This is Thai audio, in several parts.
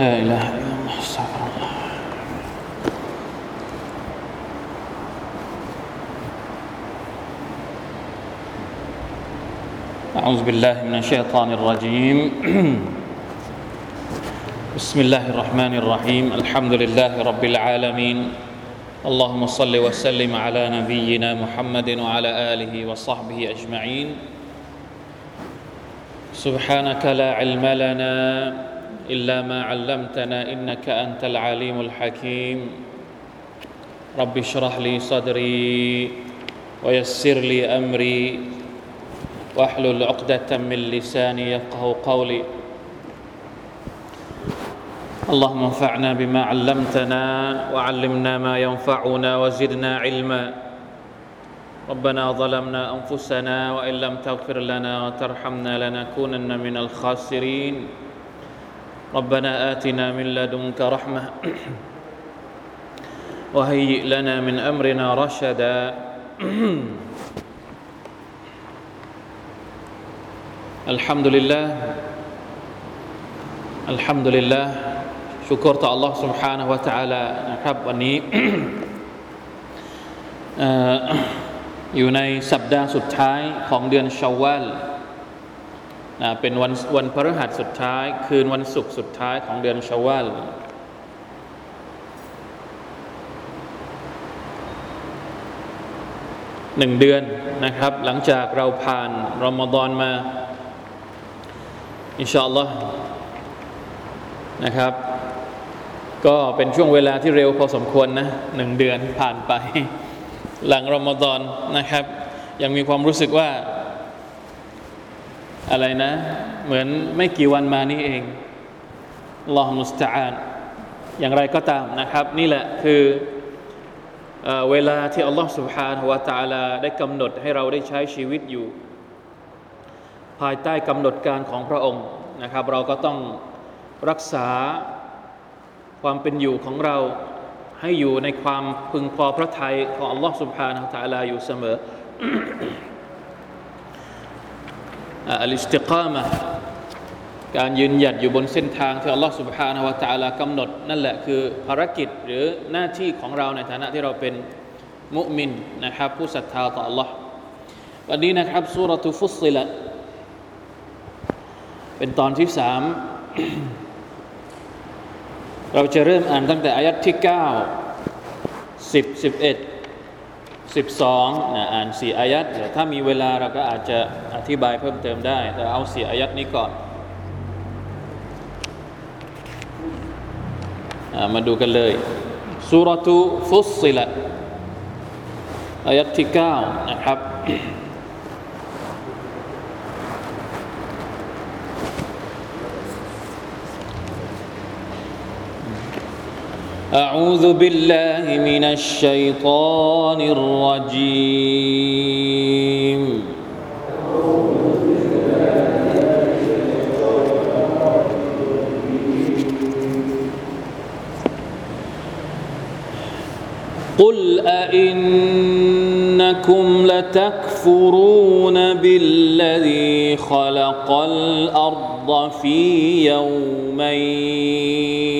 لا إله إلا الله استغفر الله. أعوذ بالله من الشيطان الرجيم. بسم الله الرحمن الرحيم. الحمد لله رب العالمين. اللهم صل وسلم على نبينا محمد وعلى آله وصحبه أجمعين. سبحانك لا علم لنا إلا ما علمتنا إنك أنت العليم الحكيم. رب اشرح لي صدري ويسر لي أمري واحلل عقدة من لساني يفقه قولي. اللهم انفعنا بما علمتنا وعلمنا ما ينفعنا وزدنا علما. ربنا ظلمنا أنفسنا وإن لم تغفر لنا وترحمنا لنكونن من الخاسرين. ربنا اتنا من لدنك رحمه وهيئ لنا من امرنا رشدا الحمد لله الحمد لله ชุกรต่อ Allah سبحانه และ تعالى นะครับวันนี้ อยู่ในสัปดาห์สุดท้ายของเดือนชาววัล นะเป็นวันวันพฤหัสสุดท้าย คืนวันศุกร์สุดท้ายของเดือนชาววัลหนึ่งเดือนนะครับ หลังจากเราผ่านรอมฎอนมา อินชาอัลลอฮ์นะครับ ก็เป็นช่วงเวลาที่เร็วพอสมควรนะหนึ่งเดือนผ่านไป หลังรอมฎอนนะครับ ยังมีความรู้สึกว่า อะไรนะ เหมือนไม่กี่วันมานี้เองลอฮมุสตาอานอย่างไรก็ตามนะครับ นี่แหละคือเอเวลาที่อัลลอฮ์สุบฮานวะตาลาได้กำหนดให้เราได้ใช้ชีวิตอยู่ ภายใต้กำหนดการของพระองค์นะครับ เราก็ต้องรักษาความเป็นอยู่ของเราให้อยู่ในความพึงพอพระทัยของอัลลอฮ์สุบฮานะตะลาอยู่เสมอ อัลอิสติกามะการยืนหยัดอยู่บนเส้นทางที่อัลลอฮ์ سبحانه และ تعالى กำหนด นั่นแหละคือภารกิจหรือหน้าที่ของเราในฐานะที่เราเป็นมุมินนะครับ ผู้ศรัทธาต่อ Allah วันนี้นะครับสุรทุฟุสซิละเป็นตอนที่สามเราจะเริ่มอ่านตั้งแต่อายัดที่9 10 11 12นะอ่านสี่อายัดเดี๋ยวถ้ามีเวลาเราก็อาจจะอธิบายเพิ่มเติมได้ แต่เอาสี่อายัดนี้ก่อนอมาดูกันเลยสุรทุฟุสซิละอายัดที่9นะครับ أعوذ بالله من الشيطان الرجيم. قل أئنكم لتكفرون بالذي خلق الأرض في يومين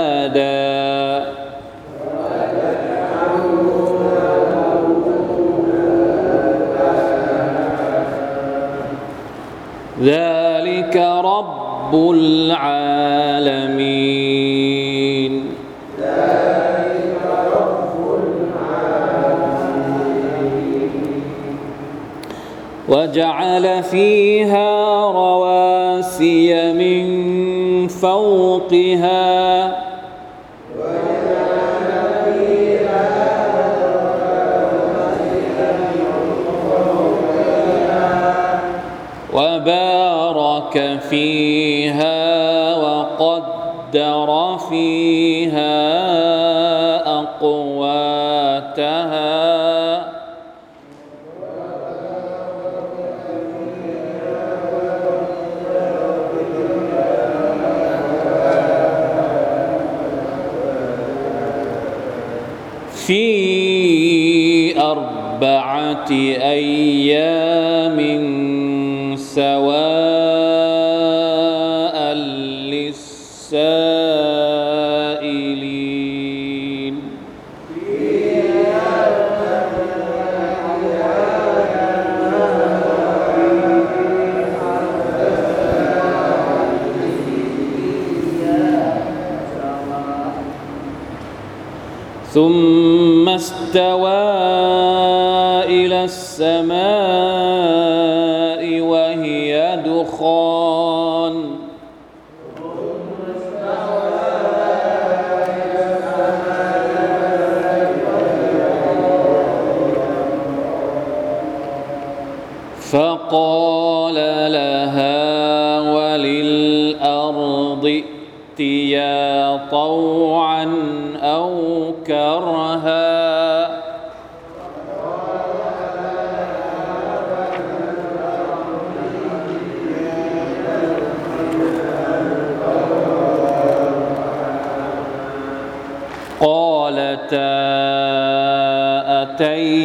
رب العالمين. وجعل فيها رواسي من فوقها. وبارك فيها وقدر فيها أقواتها. في أربعة أيام سواء ائتيا طوعا أو كرها. قالتا أتينا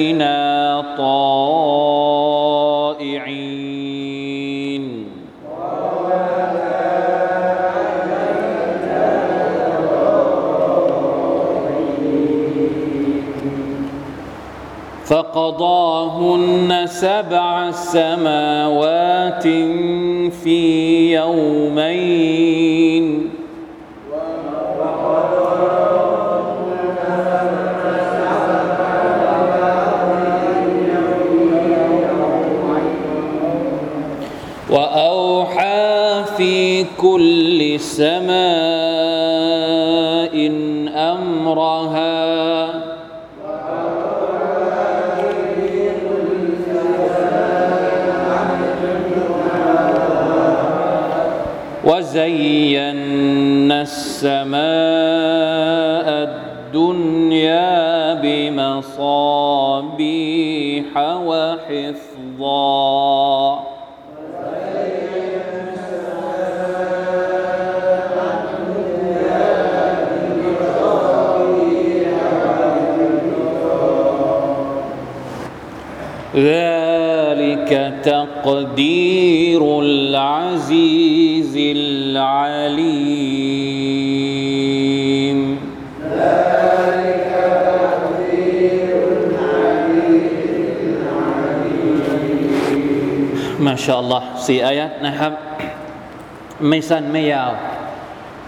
فقضاهن سبع سماوات في يومين. وأوحى في كل سماء وزينا السماء الدنيا بمصابيح وحفظا. ذلك تقدير العزيز. العليم ما شاء الله สี่อายัดนะครับ ไม่สั้นไม่ยาว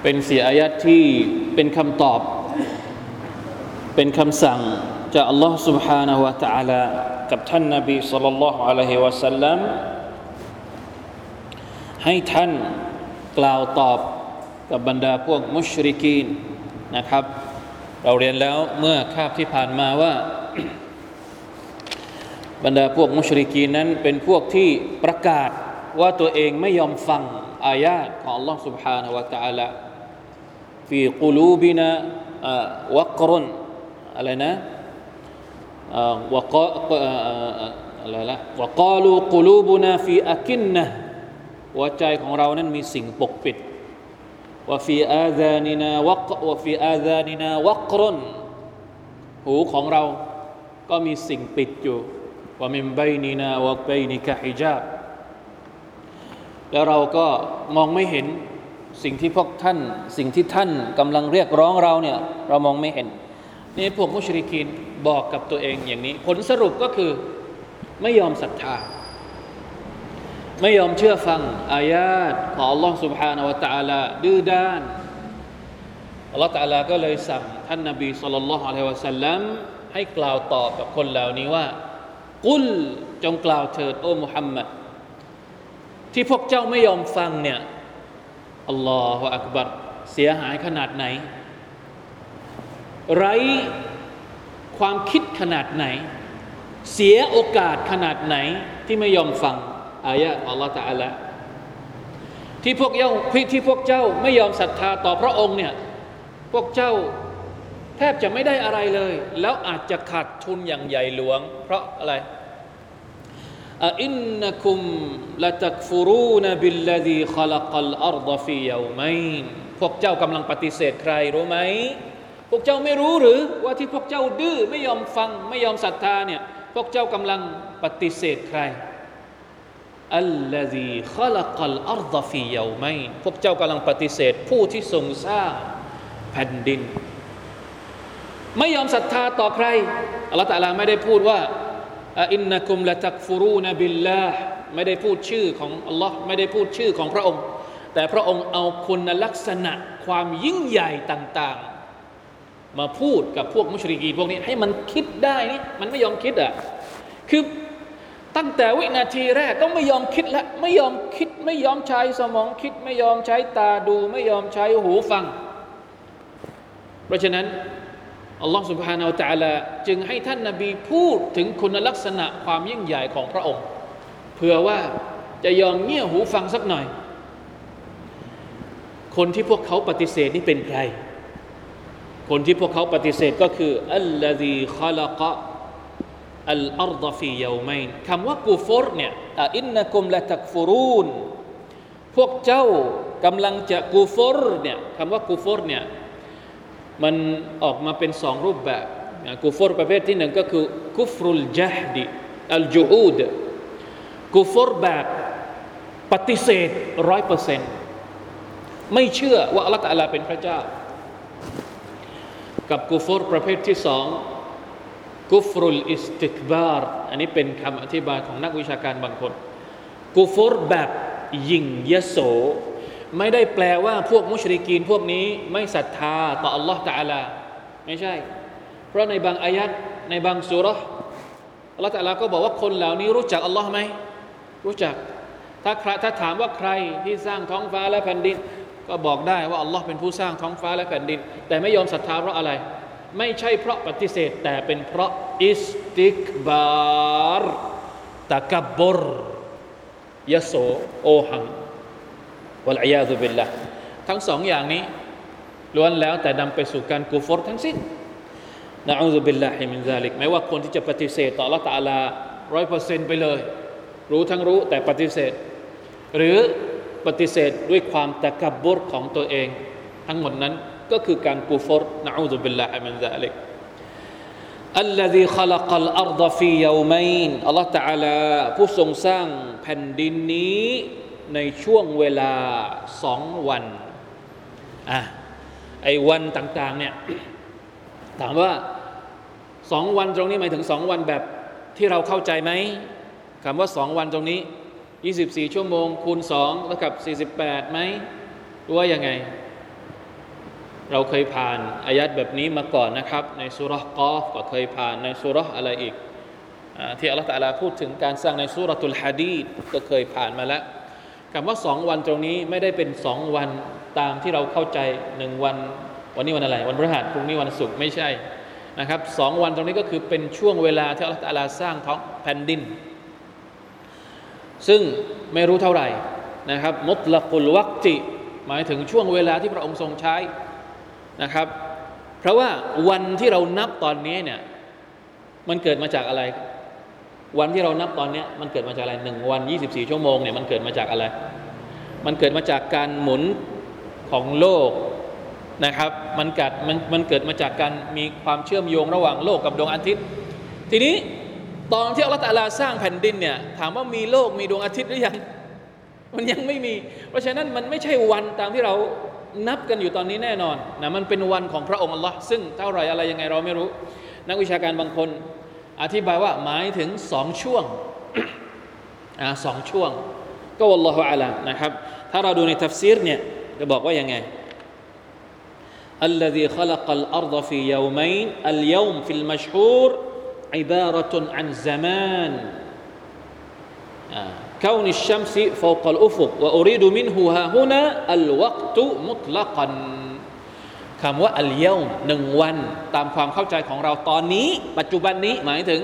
เป็นสี่อายัดที่เป็นคำตอบ เป็นคำสั่งจากอัลลอฮ์ سبحانه และ تعالى กับท่านนาบีสุลต่านละฮ์อะลัยฮิวะสัลลัมให้ท่าน กล่าวตอบกับบรรดาพวกมุชริกีนนะครับ เราเรียนแล้วเมื่อคาบที่ผ่านมาว่า บรรดาพวกมุชริกีนนั้นเป็นพวกที่ประกาศว่าตัวเองไม่ยอมฟังอายาตของ Allah سبحانه และ تعالى ฟีกูลูบินะวักรุนอะไรนะ وقا อะไรละ وقالوا قلوبنا في أكنة หัวใจของเรานั้นมีสิ่งปกปิดว่าฟีอาซานินาวักว่าฟีอาซานินาวักรนหูของเราก็มีสิ่งปิดอยู่ว่ามิมไบนีนาวักไบนิกะฮิจาบแล้วเราก็มองไม่เห็นสิ่งที่พวกท่าน สิ่งที่ท่านกำลังเรียกร้องเราเนี่ยเรามองไม่เห็น นี่พวกมุชริกินบอกกับตัวเองอย่างนี้ ผลสรุปก็คือไม่ยอมศรัทธา ไม่ยอมเชื่อฟัง อายาตของ Allah سبحانه และ تعالى ดื้อด้าน Allah تعالى ก็เลยสั่งท่านนบีสุลต่านละฮ์อะลัยฮิวะสัลลัมให้กล่าวตอบกับคนเหล่านี้ว่า กุลจงกล่าวเถิดโอ้มุฮัมมัดที่พวกเจ้าไม่ยอมฟังเนี่ยอัลลอฮฺอักบัรเสียหายขนาดไหน ไร้ความคิดขนาดไหน เสียโอกาสขนาดไหนที่ไม่ยอมฟัง อายะอัลลอฮฺตะอาละที่พวกเจ้าที่พวกเจ้าไม่ยอมศรัทธาต่อพระองค์เนี่ยพวกเจ้าแทบจะไม่ได้อะไรเลย แล้วอาจจะขาดทุนอย่างใหญ่หลวง เพราะอะไรอินนักุมละตักฟูรูนบิลลดีขลักัลอัรดฟียามัยนพวกเจ้ากำลังปฏิเสธใครรู้ไหม พวกเจ้าไม่รู้หรือว่าที่พวกเจ้าดื้อไม่ยอมฟังไม่ยอมศรัทธาเนี่ยพวกเจ้ากำลังปฏิเสธใคร อัลลฮีขลักัลอัรดฟียาไมพวกเจ้ากำลังปฏิเสธ ผู้ที่ทรงสร้างแผ่นดิน ไม่ยอมศรัทธาต่อใครอัลลอฮฺตาลาไม่ได้พูดว่าอินนักุมละตักฟูรูนบิลลาห์ไม่ได้พูดชื่อของอัลลอฮ์ไม่ได้พูดชื่อของพระองค์ แต่พระองค์เอาคุณลักษณะความยิ่งใหญ่ต่างๆ มาพูดกับพวกมุชริกีพวกนี้ให้มันคิดได้นี่มันไม่ยอมคิดอะคือ ตั้งแต่วินาทีแรกก็ไม่ยอมคิดละไม่ยอมคิดไม่ยอมใช้สมองคิด ไม่ยอมใช้ตาดู ไม่ยอมใช้หูฟัง เพราะฉะนั้นอัลลอฮ์ سبحانه และ تعالى จึงให้ท่านนาบีพูดถึงคุณลักษณะความยิ่งใหญ่ของพระองค์เผื่อว่าจะยอมเงี่ยหูฟังสักหน่อย คนที่พวกเขาปฏิเสธนี่เป็นใคร คนที่พวกเขาปฏิเสธก็คืออัลลอฮีขลัก อัลอัรดฟียาไมนคำว่า كفر เนี่ย إنكم لتكفرون พวกเจ้ากำลังจะ كفر เนี่ยคำว่า كفر เนี่ยมันออกมาเป็นสองรูปแบบكفر ประเภทที่หนึ่งก็คือ كفر الجحد الجحود كفر แบบปฏิเสธร้อยเปอร์เซนต์ไม่เชื่อว่าอัลลอฮฺตะลาเป็นพระเจ้า กับกูฟรประเภทที่สอง كفر الاستكبار อันนี้เป็นคำอธิบายของนักวิชาการบางคนกูฟรแบบยิงยโส ไม่ได้แปลว่าพวก مشركين พวกนี้ไม่ศรัทธาต่ออัลลอฮฺ تعالى ไม่ใช่ เพราะในบางอายะฮ์ในบางสูเราะฮ์อัลลอฮฺ تعالى ก็บอกว่าคนเหล่านี้รู้จักอัลลอฮ์ไหมรู้จัก ถ้าถ้าถามว่าใครที่สร้างท้องฟ้าและแผ่นดิน ก็บอกได้ว่าอัลลอฮ์เป็นผู้สร้างท้องฟ้าและแผ่นดิน แต่ไม่ยอมศรัทธาเพราะอะไร ไม่ใช่เพราะปฏิเสธ แต่เป็นเพราะاستكبار تكبر ยโสโอหัง والعياذ بالله ทั้งสองอย่างนี้ล้วนแล้วแต่นำไปสู่การ كفر ทั้งสิ้น نعوذ بالله من ذلك ไม่ว่าคนที่จะปฏิเสธต่ออัลลอฮฺ تعالى ร้อยเปอร์เซ็นต์ไปเลย รู้ทั้งรู้แต่ปฏิเสธ หรือปฏิเสธด้วยความตะกบบรของตัวเอง ทั้งหมดนั้น ก็คือการกูฟรนะอูซุบิลลาฮิมินซาลิก الذي خلق الأرض في يومين อัลลอฮฺ تعالى ผู้ทรงสร้างแผ่นดินนี้ในช่วงเวลาสองวันอ่ะไอ้วันต่างๆเนี่ยถามว่าสองวันตรงนี้หมายถึงสองวันแบบที่เราเข้าใจไหมคำว่าสองวันตรงนี้ 24 ชั่วโมง คูณ2เท่ากับ 48ไหมหรือว่ายังไง เราเคยผ่านอายัดแบบนี้มาก่อนนะครับ ในสุรกอฟก็เคยผ่านในสุรอะไรอีกอที่อัลลอฮฺตะลาพูดถึงการสร้างในสุรตุลฮะดีดก็เคยผ่านมาแล้วคำว่าสองวันตรงนี้ไม่ได้เป็นสองวันตามที่เราเข้าใจหนึ่งวัน วันนี้วันอะไร วันพฤหัสพรุ่งนี้วันศุกร์ไม่ใช่นะครับสองวันตรงนี้ก็คือเป็นช่วงเวลาที่อัลลอฮฺตะลาสร้างท้องแผ่นดิน ซึ่งไม่รู้เท่าไหร่นะครับมุตละกุลวักติหมายถึงช่วงเวลาที่พระองค์ทรงใช้ นะครับ เพราะว่าวันที่เรานับตอนนี้เนี่ยมันเกิดมาจากอะไร วันที่เรานับตอนนี้มันเกิดมาจากอะไรหนึ่งวัน 24 ชั่วโมงเนี่ยมันเกิดมาจากอะไร มันเกิดมาจากการหมุนของโลกนะครับมันเกิดมันมันเกิดมาจากการมีความเชื่อมโยงระหว่างโลกกับดวงอาทิตย์ ทีนี้ตอนที่อัลลอฮฺตะลาสร้างแผ่นดินเนี่ยถามว่ามีโลกมีดวงอาทิตย์หรือยัง มันยังไม่มี เพราะฉะนั้นมันไม่ใช่วันตามที่เรา นับกันอยู่ตอนนี้แน่นอนนะมันเป็นวันของพระองค์อัลลอฮ์ซึ่งเท่าไรอะไรยังไงเราไม่รู้ นักวิชาการบางคน อธิบายว่าหมายถึงสองช่วงอ่าสองช่วง ก็วัลลอฮฺอาลัมนะครับ ถ้าเราดูในทัฟซีรเนี่ยจะบอกว่ายังไง الذي خلق الأرض في يومين اليوم في المشهور عبارة عن زمان كون الشمس فوق الأفق وأريد منه ها هنا الوقت مطلقا คำว่าอัลเยวหนึ่งวันตามความเข้าใจของเราตอนนี้ ปัจจุบันนี้หมายถึง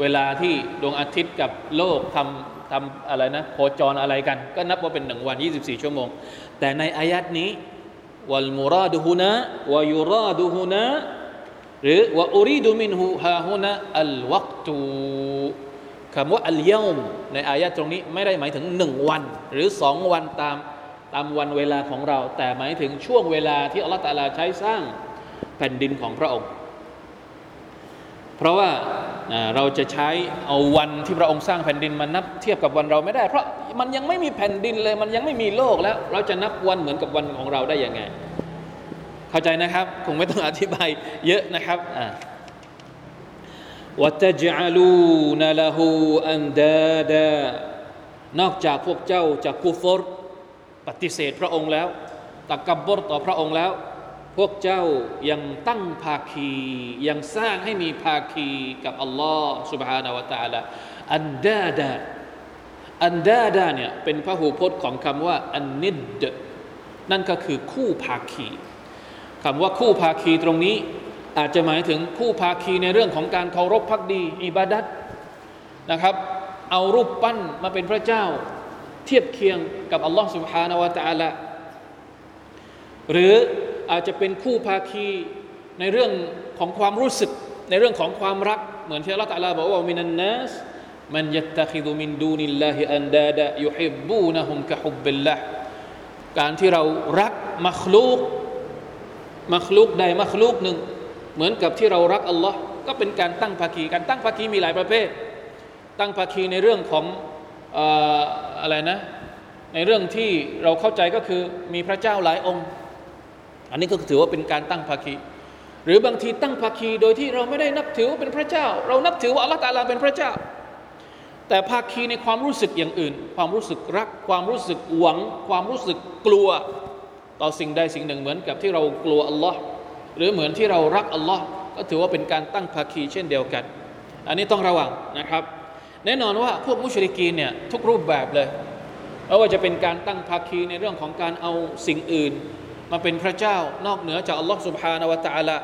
เวลาที่ดวงอาทิตย์กับโลกทำทำอะไรนะโคจรอะไรกัน ก็นับว่าเป็นหนึ่งวัน 24 ชั่วโมง แต่ในอายัดนี้วัลมุราดุฮุนะวายุราดุฮุนะหรือว่าอุริดุมินหูฮาฮุนะอัลวักตู คำว่าอัลยอมในอายะตรงนี้ไม่ได้หมายถึงหนึ่งวัน หรือสองวันตามตามวันเวลาของเรา แต่หมายถึงช่วงเวลาที่อัลลอฮฺตาลาใช้สร้างแผ่นดินของพระองค์ เพราะว่าเราจะใช้เอาวันที่พระองค์สร้างแผ่นดินมานับเทียบกับวันเราไม่ได้ เพราะมันยังไม่มีแผ่นดินเลย มันยังไม่มีโลกแล้ว เราจะนับวันเหมือนกับวันของเราได้ยังไง เข้าใจนะครับ คงไม่ต้องอธิบายเยอะนะครับอ่า وتجعلون له أندادا นอกจากพวกเจ้าจะกุฟรปฏิเสธพระองค์แล้วตะกับบรต่อพระองค์แล้ว พวกเจ้ายังตั้งภาคียังสร้างให้มีภาคีกับอัลลอฮ์ سبحانه และ تعالى อันดาดาอันดาดาเนี่ยเป็นพระหูพจน์ของคำว่าอันนิดนั่นก็คือคู่ภาคีคำว่าคู่ภาคีตรงนี้ อาจจะหมายถึงคู่ภาคีในเรื่องของการเคารพพักดี อิบาดัตนะครับ เอารูปปั้นมาเป็นพระเจ้า เทียบเคียงกับอัลลอฮ์ سبحانه และ تعالى หรืออาจจะเป็นคู่ภาคีในเรื่องของความรู้สึกในเรื่องของความรัก เหมือนที่อัลลอฮ์ตะลาบอกว่ามินันนัสมันยัตตะคิดุมินดูนิลลาฮิอันดาดะยุฮิบบูนะฮุมกะฮุบบิลละการที่เรารักมัคลูกมัคลูกใดมัคลูกหนึ่ง เหมือนกับที่เรารักอัลลอฮ์ก็เป็นการตั้งภาคีการตั้งภาคีมีหลายประเภท ตั้งภาคีในเรื่องของอะไรนะ ในเรื่องที่เราเข้าใจก็คือมีพระเจ้าหลายองค์ อันนี้ก็ถือว่าเป็นการตั้งภาคี หรือบางทีตั้งภาคีโดยที่เราไม่ได้นับถือว่าเป็นพระเจ้า เรานับถือว่าอัลลอฮฺตาลาเป็นพระเจ้า แต่ภาคีในความรู้สึกอย่างอื่น ความรู้สึกรัก ความรู้สึกหวัง ความรู้สึกกลัว ต่อสิ่งใดสิ่งหนึ่งเหมือนกับที่เรากลัวอัลลอฮ์ หรือเหมือนที่เรารักอัลลอฮ์ก็ถือว่าเป็นการตั้งภาคีเช่นเดียวกัน อันนี้ต้องระวังนะครับ แน่นอนว่าพวกมุชริกีเนี่ยทุกรูปแบบเลยไม่ว่าจะเป็นการตั้งภาคีในเรื่องของการเอาสิ่งอื่น มาเป็นพระเจ้านอกเหนือจากอัลลอฮ์สุบฮานาวะตะอัละ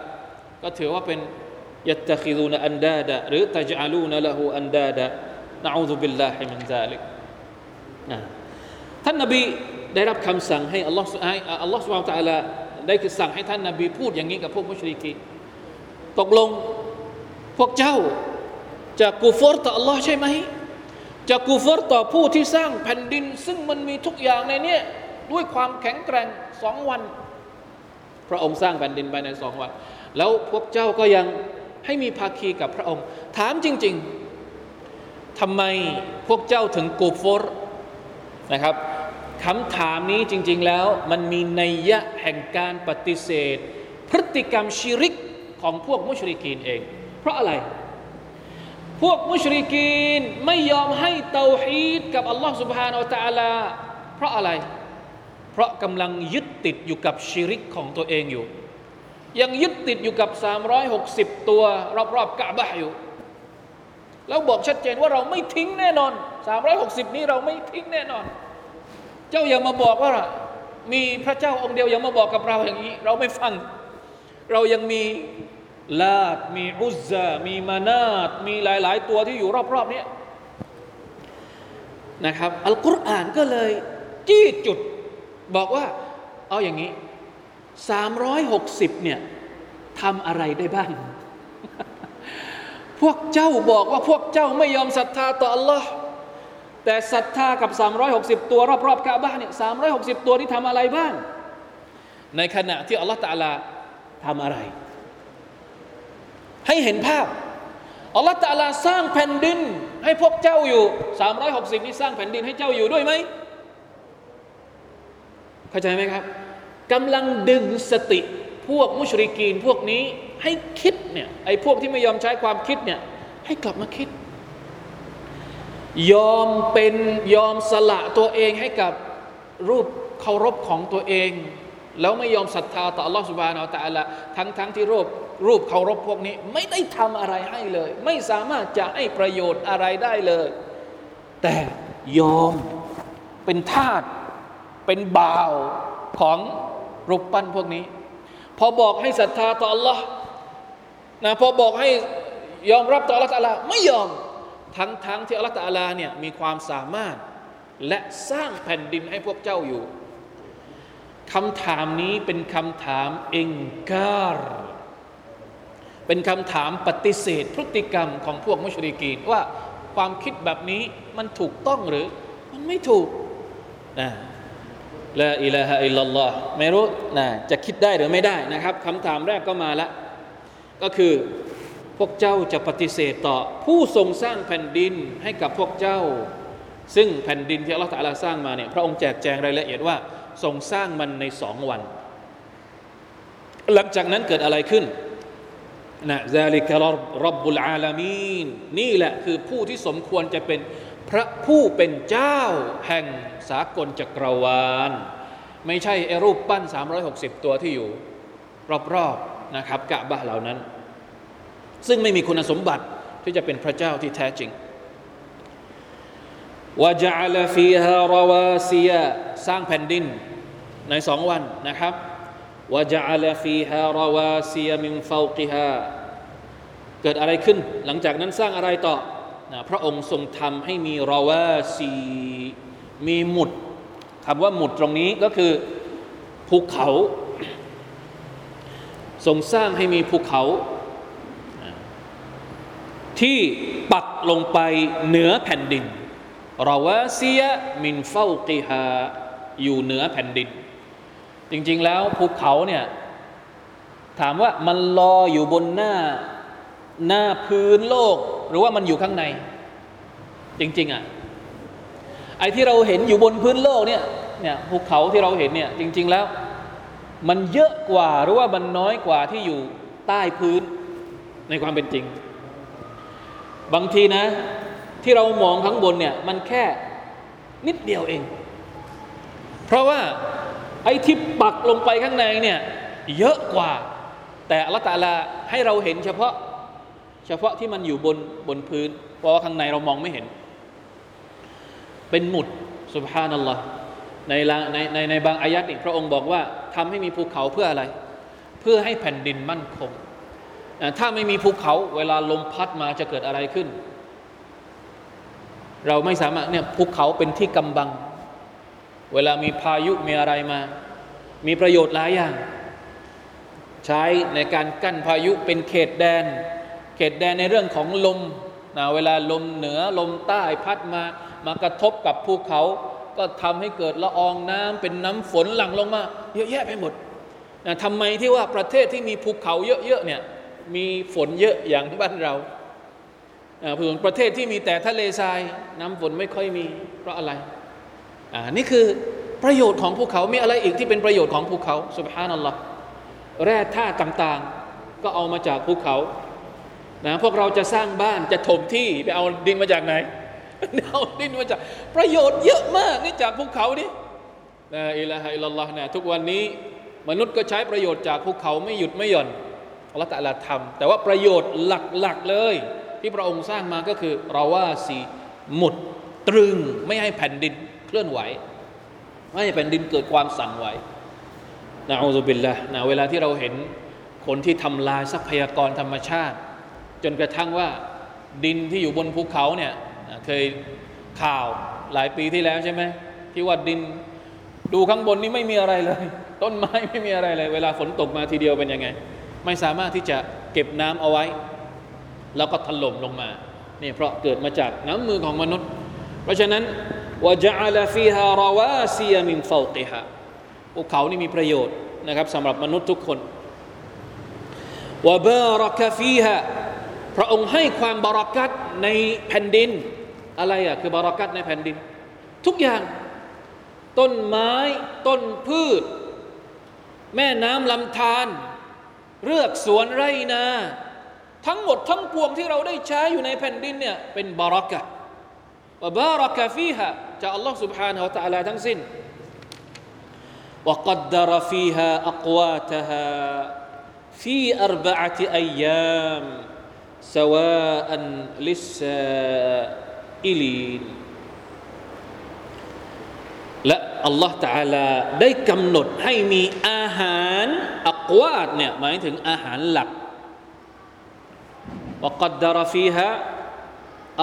ก็ถือว่าเป็นยัตตะคิดูนอันดาดะหรือตัจอาลูนละหูอันดาดะนะอูซุบิลลาฮิมินซาลิกท่านนบีได้รับคำสั่งให้อัลลอฮ์ให้อัลลอฮ์สุบฮานาวะตะอัลา ได้คือสั่งให้ท่านนาบีพูดอย่างนี้กับพวกมุชริกีตกลงพวกเจ้าจะกูฟอร์ต่อ Allah ใช่ไหมจะกูฟอร์ต่อผู้ที่สร้างแผ่นดิน ซึ่งมันมีทุกอย่างในนี้ด้วยความแข็งแกร่งสองวัน พระองค์สร้างแผ่นดินภายในสองวัน แล้วพวกเจ้าก็ยังให้มีภาคีกับพระองค์ ถามจริง ๆทำไมพวกเจ้าถึงกูฟอร์นะครับ คำถามนี้จริง ๆ แล้วมันมีนัยยะแห่งการปฏิเสธ พฤติกรรมชิริกของพวกมุชริกีนเอง เพราะอะไร พวกมุชริกีนไม่ยอมให้เตาฮีดกับอัลลอฮ์สุบฮานาอัลตะลาเพราะอะไร เพราะกำลังยึดติดอยู่กับชิริกของตัวเองอยู่ ยังยึดติดอยู่กับ 360 ตัวรอบๆกะบะอยู่แล้วบอกชัดเจนว่าเราไม่ทิ้งแน่นอน 360 นี้เราไม่ทิ้งแน่นอน เจ้าอย่ามาบอกว่า มีพระเจ้าองค์เดียวอย่ามาบอกกับเราอย่างนี้ เราไม่ฟัง เรายังมีลาดมีอุซามีมานาตมีหลาย ๆ ตัวที่อยู่รอบๆนี้นะครับ อัลกุรอานก็เลยจี้จุดบอกว่า เอาอย่างนี้ 360 เนี่ยทำอะไรได้บ้าง พวกเจ้าบอกว่าพวกเจ้าไม่ยอมศรัทธาต่อ Allah แต่ศรัทธากับ 360 ตัวรอบๆกาบ้านเนี่ย360 ตัวที่ทำอะไรบ้าง ในขณะที่อัลลอฮฺตาลาทำอะไร ให้เห็นภาพอัลลอฮฺตาลาสร้างแผ่นดิน ให้พวกเจ้าอยู่ 360 นี้สร้างแผ่นดินให้เจ้าอยู่ด้วยไหมเข้าใจไหมครับกำลังดึงสติพวกมุชริกีนพวกนี้ให้คิดเนี่ยไอ้พวกที่ไม่ยอมใช้ความคิดเนี่ยให้กลับมาคิด ยอมเป็นยอมสละตัวเองให้กับรูปเคารพของตัวเอง แล้วไม่ยอมศรัทธาต่อ Allah Subhanahu Wa ทั้งทั้งที่รูปรูปเคารพพวกนี้ ไม่ได้ทำอะไรให้เลย ไม่สามารถจะให้ประโยชน์อะไรได้เลย แต่ยอมเป็นทาสเป็นบ่าวของรูปปั้นพวกนี้ พอบอกให้ศรัทธาต่อ Allah นะพอบอกให้ยอมรับต่อ Allah ไม่ยอม ทั้งๆทที่อัลลอฮฺตาลาเนี่ยมีความสามารถและสร้างแผ่นดินให้พวกเจ้าอยู่คำถามนี้เป็นคำถามเองการเป็นคำถามปฏิเสธพฤติกรรมของพวกมุชริกีนว่าความคิดแบบนี้มันถูกต้องหรือ มันไม่ถูกนะละอิลาฮะอิลลัลลอฮไม่รู้นะจะคิดได้หรือไม่ได้นะครับคำถามแรกก็มาล้วก็คือ พวกเจ้าจะปฏิเสธต่อผู้ทรงสร้างแผ่นดินให้กับพวกเจ้า ซึ่งแผ่นดินที่อัลลอฮฺตะลาสร้างมาเนี่ยพระองค์แจกแจงรายละเอียดว่าทรงสร้างมันในสองวัน หลังจากนั้นเกิดอะไรขึ้นนะซาลิกรับบุลอาลามีนนี่แหละคือผู้ที่สมควรจะเป็นพระผู้เป็นเจ้าแห่งสากลจักรวาล ไม่ใช่ไอรูปปั้น 360 ตัวที่อยู่ รอบๆนะครับกะบะเหล่านั้น ซึ่งไม่มีคุณสมบัติที่จะเป็นพระเจ้าที่แท้จริงวะจัลฟีฮาราวาซียสร้างแผ่นดินในสองวันนะครับวะจัลฟีฮาราวาซียมินฟาวกิฮาเกิดอะไรขึ้น หลังจากนั้นสร้างอะไรต่อนะพระองค์ทรงทำให้มีราวาซีมีหมุดคำว่าหมุดตรงนี้ก็คือภูเขา ทรงสร้างให้มีภูเขา ที่ปักลงไปเหนือแผ่นดินราวาซียมินเฝ้ากีฮาอยู่เหนือแผ่นดิน จริง ๆ แล้วภูเขาเนี่ยถามว่ามันลอยอยู่บนหน้าหน้าพื้นโลก หรือว่ามันอยู่ข้างใน จริง ๆอะ่ะไอ้ที่เราเห็นอยู่บนพื้นโลกเนี่ยเนี่ยภูเขาที่เราเห็นเนี่ยจริง ๆแล้ว มันเยอะกว่าหรือว่ามันน้อยกว่าที่อยู่ใต้พื้นในความเป็นจริง บางทีนะ ที่เรามองข้างบนเนี่ยมันแค่นิดเดียวเอง เพราะว่าไอ้ที่ปักลงไปข้างในเนี่ยเยอะกว่า แต่อัลตาลาให้เราเห็นเฉพาะเฉพาะที่มันอยู่บนบนพื้น เพราะว่าข้างในเรามองไม่เห็น เป็นหมุดสุบฮานัลลอฮ์ในในในในบางอายัดนี่พระองค์บอกว่าทำให้มีภูเขาเพื่ออะไร เพื่อให้แผ่นดินมั่นคง ถ้าไม่มีภูเขาเวลาลมพัดมาจะเกิดอะไรขึ้น เราไม่สามารถเนี่ยภูเขาเป็นที่กำบัง เวลามีพายุมีอะไรมา มีประโยชน์หลายอย่าง ใช้ในการกั้นพายุเป็นเขตแดน เขตแดนในเรื่องของลมนะเวลาลมเหนือลมใต้พัดมามากระทบกับภูเขา ก็ทำให้เกิดละอองน้ำเป็นน้ำฝนหลั่งลงมา เยอะแยะไปหมดนะทำไมที่ว่าประเทศที่มีภูเขาเยอะๆเนี่ย มีฝนเยอะอย่างบ้านเราส่วนประเทศที่มีแต่ทะเลทรายน้ำฝนไม่ค่อยมี เพราะอะไรอ่านี่คือประโยชน์ของภูเขา มีอะไรอีกที่เป็นประโยชน์ของภูเขาสุบฮานัลลอฮ์แร่ธาตุต่างๆ ก็เอามาจากภูเขานะพวกเราจะสร้างบ้านจะถมที่ไปเอาดินมาจากไหนเอาดินมาจากประโยชน์เยอะมากนี่จากภูเขานี่นะอิละฮะอิลลัลลอฮ์นะทุกวันนี้มนุษย์ก็ใช้ประโยชน์จากภูเขาไม่หยุดไม่หย่อน อัลลอฮฺตะลาทำแต่ว่าประโยชน์หลักๆเลย ที่พระองค์สร้างมาก็คือเราว่าสีหมุดตรึงไม่ให้แผ่นดินเคลื่อนไหว ไม่ให้แผ่นดินเกิดความสั่นไหวนะอูซุบิลละนะเวลาที่เราเห็นคนที่ทำลายทรัพยากรธรรมชาติ จนกระทั่งว่าดินที่อยู่บนภูเขาเนี่ยเคยข่าวหลายปีที่แล้วใช่ไหมที่ว่าดินดูข้างบนนี่ไม่มีอะไรเลย ต้นไม้ไม่มีอะไรเลย เวลาฝนตกมาทีเดียวเป็นยังไง ไม่สามารถที่จะเก็บน้ำเอาไว้ แล้วก็ถล่มลงมาเนี่ยเพราะเกิดมาจากน้ำมือของมนุษย์ เพราะฉะนั้นวะจัลฟีฮาราวาซียมินฟาติฮะภูเขานี่มีประโยชน์นะครับสำหรับมนุษย์ทุกคนวะบารักฟีฮะพระองค์ให้ความบารักัตในแผ่นดิน อะไรอะคือบารักัตในแผ่นดิน ทุกอย่าง ต้นไม้ต้นพืช แม่น้ำลำธาร เรือกสวนไรนาทั้งหมดทั้งปวงที่เราได้ใช้อยู่ในแผ่นดินเนี่ยเป็นบารักะว่าบารักะฟีฮะจากอัลลอฮ์ سبحانه และ تعالى ทั้งสิ้น وقدر فيها أقواتها في أربعة أيام سواء للسائلين และอัลลอฮ์ تعالى ได้กำหนดให้มีอาหารอั กวาดเนี่ยหมายถึงอาหารหลักวกัดดารฟีฮะ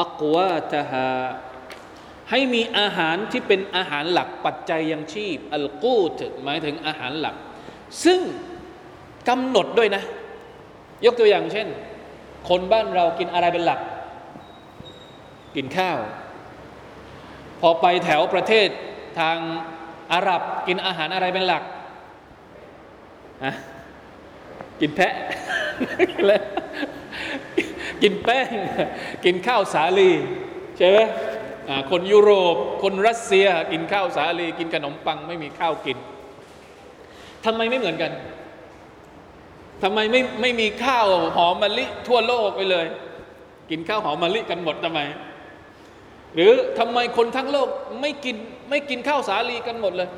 อักวาตฮาให้มีอาหารที่เป็นอาหารหลักปัจจัยยังชีพ อัลกูตหมายถึงอาหารหลัก ซึ่งกำหนดด้วยนะ ยกตัวอย่างเช่น คนบ้านเรากินอะไรเป็นหลัก กินข้าว พอไปแถวประเทศทางอาหรับกินอาหารอะไรเป็นหลักฮะ กินแพะกินแป้ง กินข้าวสาลีใช่ไหมคนยุโรป คนรัสเซีย กินข้าวสาลี กินขนมปังไม่มีข้าวกินทำไมไม่เหมือนกันทำไมไม่ไม่มีข้าวหอมมะลิทั่วโลกไปเลย กินข้าวหอมมะลิกันหมดทำไม หรือทำไมคนทั้งโลกไม่กินไม่กินข้าวสาลีกันหมดเลย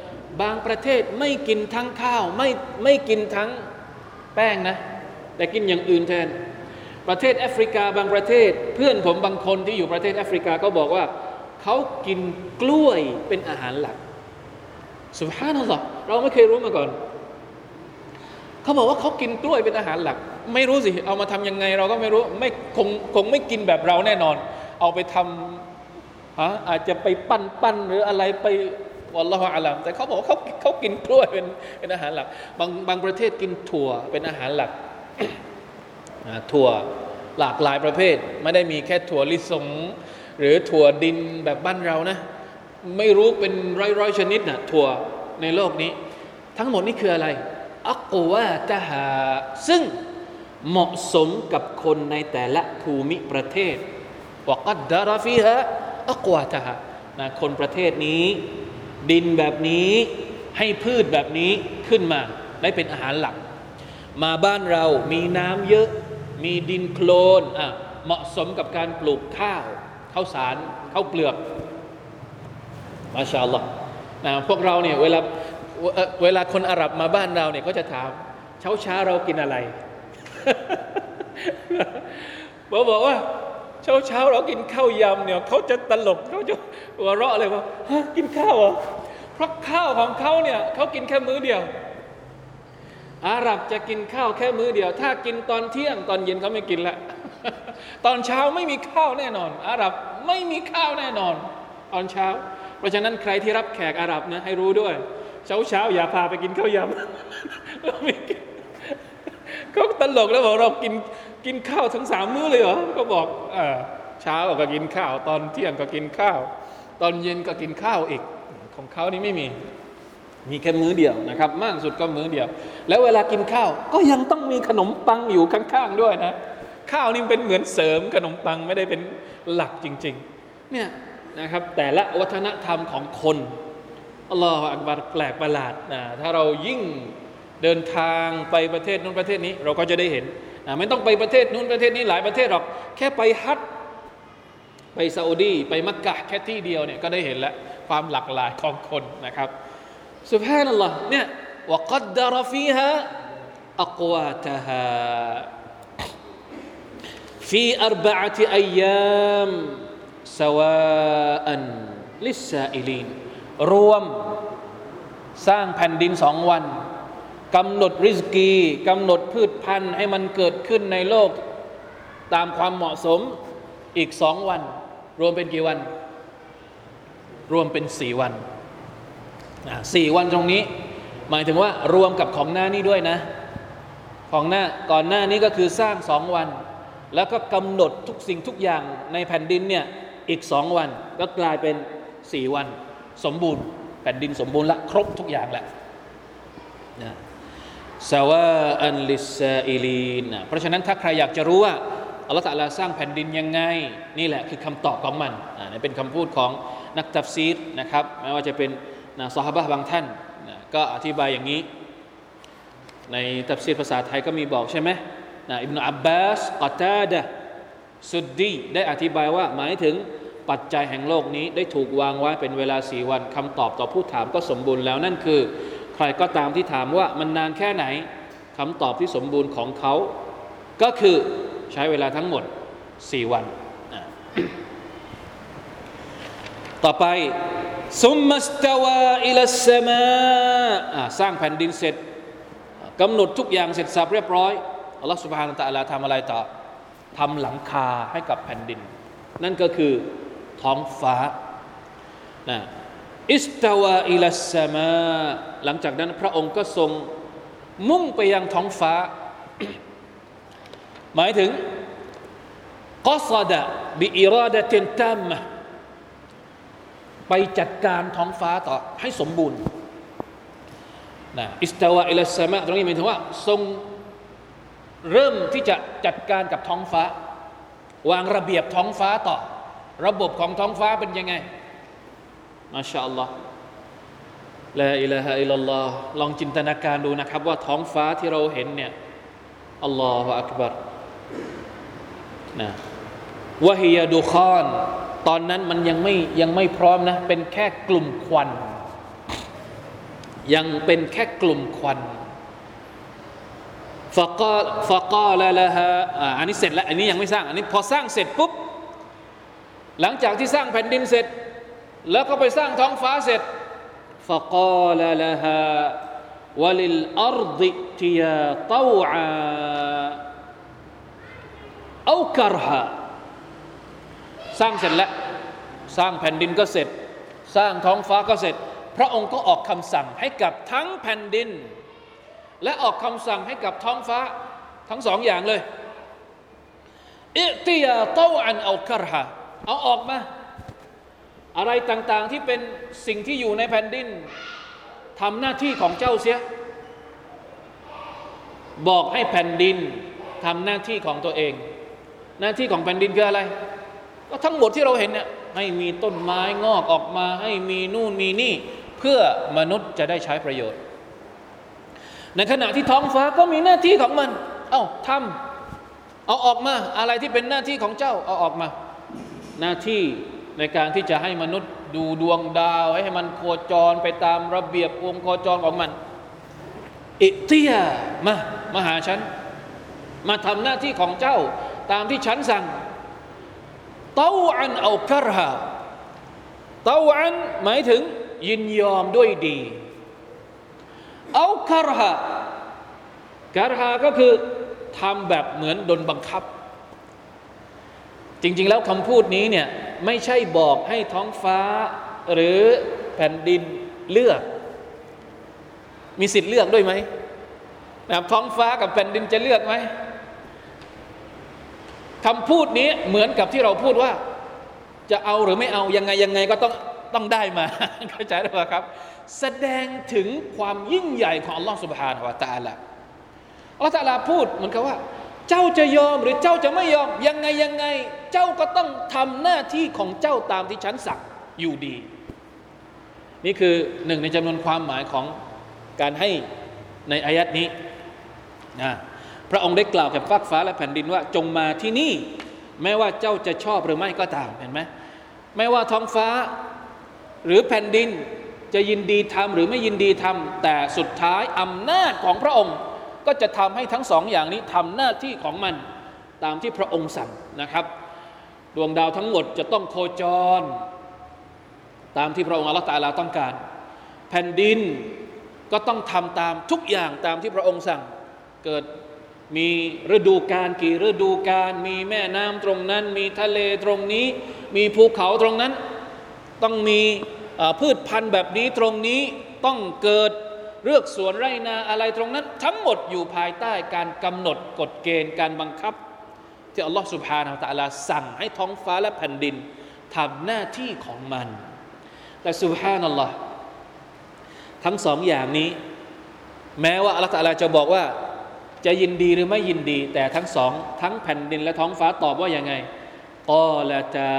บางประเทศไม่กินทั้งข้าวไม่ไม่กินทั้ง แป้งนะ แต่กินอย่างอื่นแทน ประเทศแอฟริกาบางประเทศ เพื่อนผมบางคนที่อยู่ประเทศแอฟริกาก็บอกว่า เขากินกล้วยเป็นอาหารหลักสุภาพนั่นหรอเราไม่เคยรู้มาก่อน เขาบอกว่าเขากินกล้วยเป็นอาหารหลัก ไม่รู้สิ เอามาทำยังไงเราก็ไม่รู้ไม่คงคงไม่กินแบบเราแน่นอน เอาไปทำอาจจะไปปั้นปั้นหรืออะไรไป วัลลอฮฺอาลัมแต่เขาบอกเขาเขากินกล้วยเป็นเป็นอาหารหลัก บางบางประเทศกินถั่วเป็นอาหารหลักถั่วหลากหลายประเภท ไม่ได้มีแค่ถั่วลิสง หรือถั่วดินแบบบ้านเรานะ ไม่รู้เป็นร้อยร้อยชนิดนะถั่วในโลกนี้ ทั้งหมดนี่คืออะไรอักวาตหาซึ่งเหมาะสมกับคนในแต่ละภูมิประเทศวกัดดาราฟีฮะอักวาตหานะคนประเทศนี้ ดินแบบนี้ให้พืชแบบนี้ขึ้นมา ได้เป็นอาหารหลัก มาบ้านเรามีน้ำเยอะ มีดินโคลนอะเหมาะสมกับการปลูกข้าวข้าวสารข้าวเปลือก มาชาอัลลอฮ์นะพวกเราเนี่ยเวลาเวลาคนอาหรับมาบ้านเราเนี่ยก็จะถาม เช้าเช้าเรากินอะไรบอกบอกว่า เช้าเช้าเรากินข้าวยำเนี่ยเขาจะตลกเขาจะหัวเราะเลยว่าฮะกินข้าวเหรอเพราะข้าวของเขาเนี่ยเขากินแค่มื้อเดียว อาหรับจะกินข้าวแค่มื้อเดียว ถ้ากินตอนเที่ยงตอนเย็นเขาไม่กินละตอนเช้าไม่มีข้าวแน่นอน อาหรับไม่มีข้าวแน่นอน ตอนเช้า เพราะฉะนั้นใครที่รับแขกอาหรับนะให้รู้ด้วย เช้าเช้าอย่าพาไปกินข้าวยำเขาตลกแล้วบอกเรากินกินข้าวทั้งสามมื้อเลยเหรอ ก็บอกอเช้าก็กินข้าว ตอนเที่ยงก็กินข้าว ตอนเย็นก็กินข้าวอีก ของเขานี่ไม่มี มีแค่มื้อเดียวนะครับ มากสุดก็มื้อเดียว แล้วเวลากินข้าว ก็ยังต้องมีขนมปังอยู่ข้างๆด้วยนะ ข้าวนี่เป็นเหมือนเสริมขนมปังไม่ได้เป็นหลักจริง ๆ เนี่ยนะครับ แต่ละวัฒนธรรมของคนอัลลอฮฺอักบารแปลกประหลาดนะถ้าเรายิ่งเดินทางไปประเทศนู้นประเทศนี้ เราก็จะได้เห็น นะไม่ต้องไปประเทศนู้นประเทศนี้หลายประเทศหรอก แค่ไปฮัทไปซาอุดีไปมักกะแค่ที่เดียวเนี่ยก็ได้เห็นแล้วความหลากหลายของคนนะครับสุภาพนัลลอฮ์เนี่ยวกัดดารฟีฮะอักวาตฮา في أربعة أيام سواء للسائلين รวมสร้างแผ่นดินสองวัน กำหนดริสกีกำหนดพืชพันธุ์ให้มันเกิดขึ้นในโลก ตามความเหมาะสมอีกสองวัน รวมเป็นกี่วัน รวมเป็นสี่วันสี่วันตรงนี้ หมายถึงว่ารวมกับของหน้านี้ด้วยนะ ของหน้าก่อนหน้านี้ก็คือสร้างสองวัน แล้วก็กำหนดทุกสิ่งทุกอย่างในแผ่นดินเนี่ยอีกสองวัน ก็กลายเป็นสี่วัน สมบูรณ์ แผ่นดินสมบูรณ์ละครบทุกอย่างแหละนะ سواء للسائلين เพราะฉะนั้นถ้าใครอยากจะรู้ว่าอัลลอฮฺ تعالى สร้างแผ่นดินยังไง นี่แหละคือคำตอบของมันนี่เป็นคำพูดของนักตัฟซีรนะครับไม่ว่าจะเป็นนะซอฮาบะบางท่านนะก็อธิบายอย่างนี้ ในตัฟซีรภาษาไทยก็มีบอกใช่ไหมนะอิบนาอับบาสกอตาดะสุดดีได้อธิบายว่าหมายถึงปัจจัยแห่งโลกนี้ได้ถูกวางไว้เป็นเวลาสี่วันคำตอบต่อผู้ถามก็สมบูรณ์แล้วนั่นคือ ใครก็ตามที่ถามว่ามันนานแค่ไหนคำตอบที่สมบูรณ์ของเขา ก็คือใช้เวลาทั้งหมดสี่วัน ต่อไปซุมมัสตาวาอิลสมาสร้างแผ่นดินเสร็จกำหนดทุกอย่างเสร็จสับเรียบร้อยอัลลอฮฺสุบฮานาตะลาทำอะไรต่อทำหลังคาให้กับแผ่นดิน นั่นก็คือท้องฟ้านะ อิสตาวาอิลัสมาหลังจากนั้นพระองค์ก็ทรงมุ่งไปยังท้องฟ้า หมายถึงกอซดะบิอิราดะเตนตัมไปจัดการท้องฟ้าต่อให้สมบูรณ์นะอิสตาวะอิลสมะตรงนี้หมายถึงว่าทรงเริ่มที่จะจัดการกับท้องฟ้า วางระเบียบท้องฟ้าต่อ ระบบของท้องฟ้าเป็นยังไง มาชาอัลลอฮ์ลาอิลาฮะอิลลัลลอฮ์ลองจินตนาการดูนะครับ ว่าท้องฟ้าที่เราเห็นเนี่ยอัลลอฮฺอักบัรนะวะฮิยาดูคอน ตอนนั้นมันยังไม่ยังไม่พร้อมนะ เป็นแค่กลุ่มควัน ยังเป็นแค่กลุ่มควันฟกาฟะกาลละฮะอันนี้เสร็จแล้ว อันนี้ยังไม่สร้าง อันนี้พอสร้างเสร็จปุ๊บ หลังจากที่สร้างแผ่นดินเสร็จ แล้วก็ไปสร้างท้องฟ้าเสร็จฟะกอลาลาฮาวลิลอัรดิติยาตาวอาเอากรฮาสร้างเสร็จแล้ว สร้างแผ่นดินก็เสร็จ สร้างท้องฟ้าก็เสร็จ พระองค์ก็ออกคำสั่งให้กับทั้งแผ่นดิน และออกคำสั่งให้กับท้องฟ้าทั้งสองอย่างเลยอิติยาตาอันเอากรฮาเอาออกมา อะไรต่างๆที่เป็นสิ่งที่อยู่ในแผ่นดินทำหน้าที่ของเจ้าเสีย บอกให้แผ่นดินทำหน้าที่ของตัวเอง หน้าที่ของแผ่นดินคืออะไร ก็ทั้งหมดที่เราเห็นเนี่ยให้มีต้นไม้งอกออกมา ให้มีนู่นมีนี่ เพื่อมนุษย์จะได้ใช้ประโยชน์ ในขณะที่ท้องฟ้าก็มีหน้าที่ของมัน เอา้าทำเอาออกมา อะไรที่เป็นหน้าที่ของเจ้าเอาออกมา หน้าที่ ในการที่จะให้มนุษย์ดูดวงดาว ให้มันโคจรไปตามระเบียบวงโคจรของมัน อิเตียมามาหาฉัน มาทำหน้าที่ของเจ้าตามที่ฉันสั่งเต้าอันเอาคารฮาเต้าอันหมายถึงยินยอมด้วยดี เอาคารฮาคารฮาก็คือทำแบบเหมือนโดนบังคับ จริง ๆ แล้วคำพูดนี้เนี่ย ไม่ใช่บอกให้ท้องฟ้า หรือแผ่นดินเลือก มีสิทธิ์เลือกด้วยไหมแบบท้องฟ้ากับแผ่นดินจะเลือกไหมคำพูดนี้เหมือนกับที่เราพูดว่า จะเอาหรือไม่เอายังไงยังไงก็ต้องต้องได้มาเข้าใจหรือเปล่าครับ แสดงถึงความยิ่งใหญ่ของอัลลอฮฺสุบฮานาวะตาละอัลลอฮฺตาลาพูดเหมือนกับว่า เจ้าจะยอมหรือเจ้าจะไม่ยอมยังไงยังไง เจ้าก็ต้องทำหน้าที่ของเจ้าตามที่ฉันสั่งอยู่ดี นี่คือหนึ่งในจำนวนความหมายของการให้ในอายัดนี้นะพระองค์ได้กล่าวกับฟากฟ้าและแผ่นดินว่าจงมาที่นี่ แม้ว่าเจ้าจะชอบหรือไม่ก็ตามเห็นไหมไม่ว่าท้องฟ้าหรือแผ่นดินจะยินดีทำหรือไม่ยินดีทำแต่สุดท้ายอำนาจของพระองค์ก็จะทำให้ทั้งสองอย่างนี้ทำหน้าที่ของมันตามที่พระองค์สั่งนะครับ ดวงดาวทั้งหมดจะต้องโคจร ตามที่พระองค์อัลลอฮฺตาลาต้องการ แผ่นดินก็ต้องทำตามทุกอย่างตามที่พระองค์สั่งเกิดมีฤดูกาลกี่ฤดูกาลมีแม่น้ำตรงนั้น มีทะเลตรงนี้ มีภูเขาตรงนั้น ต้องมีพืชพันธุ์แบบนี้ตรงนี้ต้องเกิดเลือกสวนไรนาอะไรตรงนั้น ทั้งหมดอยู่ภายใต้การกำหนดกฎเกณฑ์การบังคับ ที่อัลลอฮฺสุบฮานาอัลตะลาสั่งให้ท้องฟ้าและแผ่นดินทำหน้าที่ของมัน แต่สุบฮานัลลอฮ์ทั้งสองอย่างนี้ แม้ว่าอัลลอฮฺตะลาจะบอกว่า จะยินดีหรือไม่ยินดี แต่ทั้งสอง ทั้งแผ่นดินและท้องฟ้าตอบว่าอย่างไงกอละตา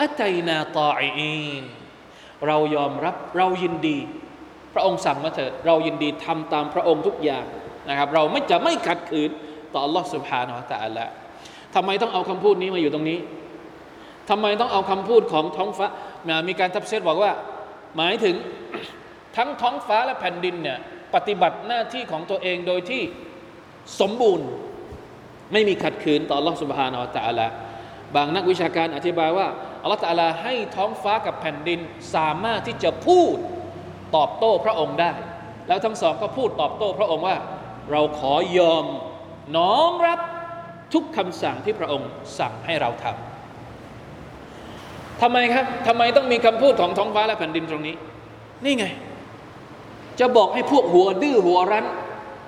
อัตัยนาตออีนเรายอมรับเรายินดีพระองค์สั่งมาเถิดเรายินดีทำตามพระองค์ทุกอย่างนะครับ เราไม่จะไม่ขัดขืนต่อ Allah سبحانه และ تعالى ทำไมต้องเอาคำพูดนี้มาอยู่ตรงนี้ทำไมต้องเอาคำพูดของท้องฟ้ามีการทับเซตบอกว่า หมายถึงทั้งท้องฟ้าและแผ่นดินเนี่ยปฏิบัติหน้าที่ของตัวเองโดยที่สมบูรณ์ ไม่มีขัดขืนต่อ Allah سبحانه และ تعالى บางนักวิชาการอธิบายว่าอัลลอฮฺตาลาให้ท้องฟ้ากับแผ่นดินสามารถที่จะพูดตอบโต้พระองค์ได้ แล้วทั้งสองก็พูดตอบโต้พระองค์ว่า เราขอยอมน้อมรับ ทุกคำสั่งที่พระองค์สั่งให้เราทำทำไมครับทำไมต้องมีคำพูดของท้องฟ้าและแผ่นดินตรงนี้ นี่ไง จะบอกให้พวกหัวดื้อหัวรั้น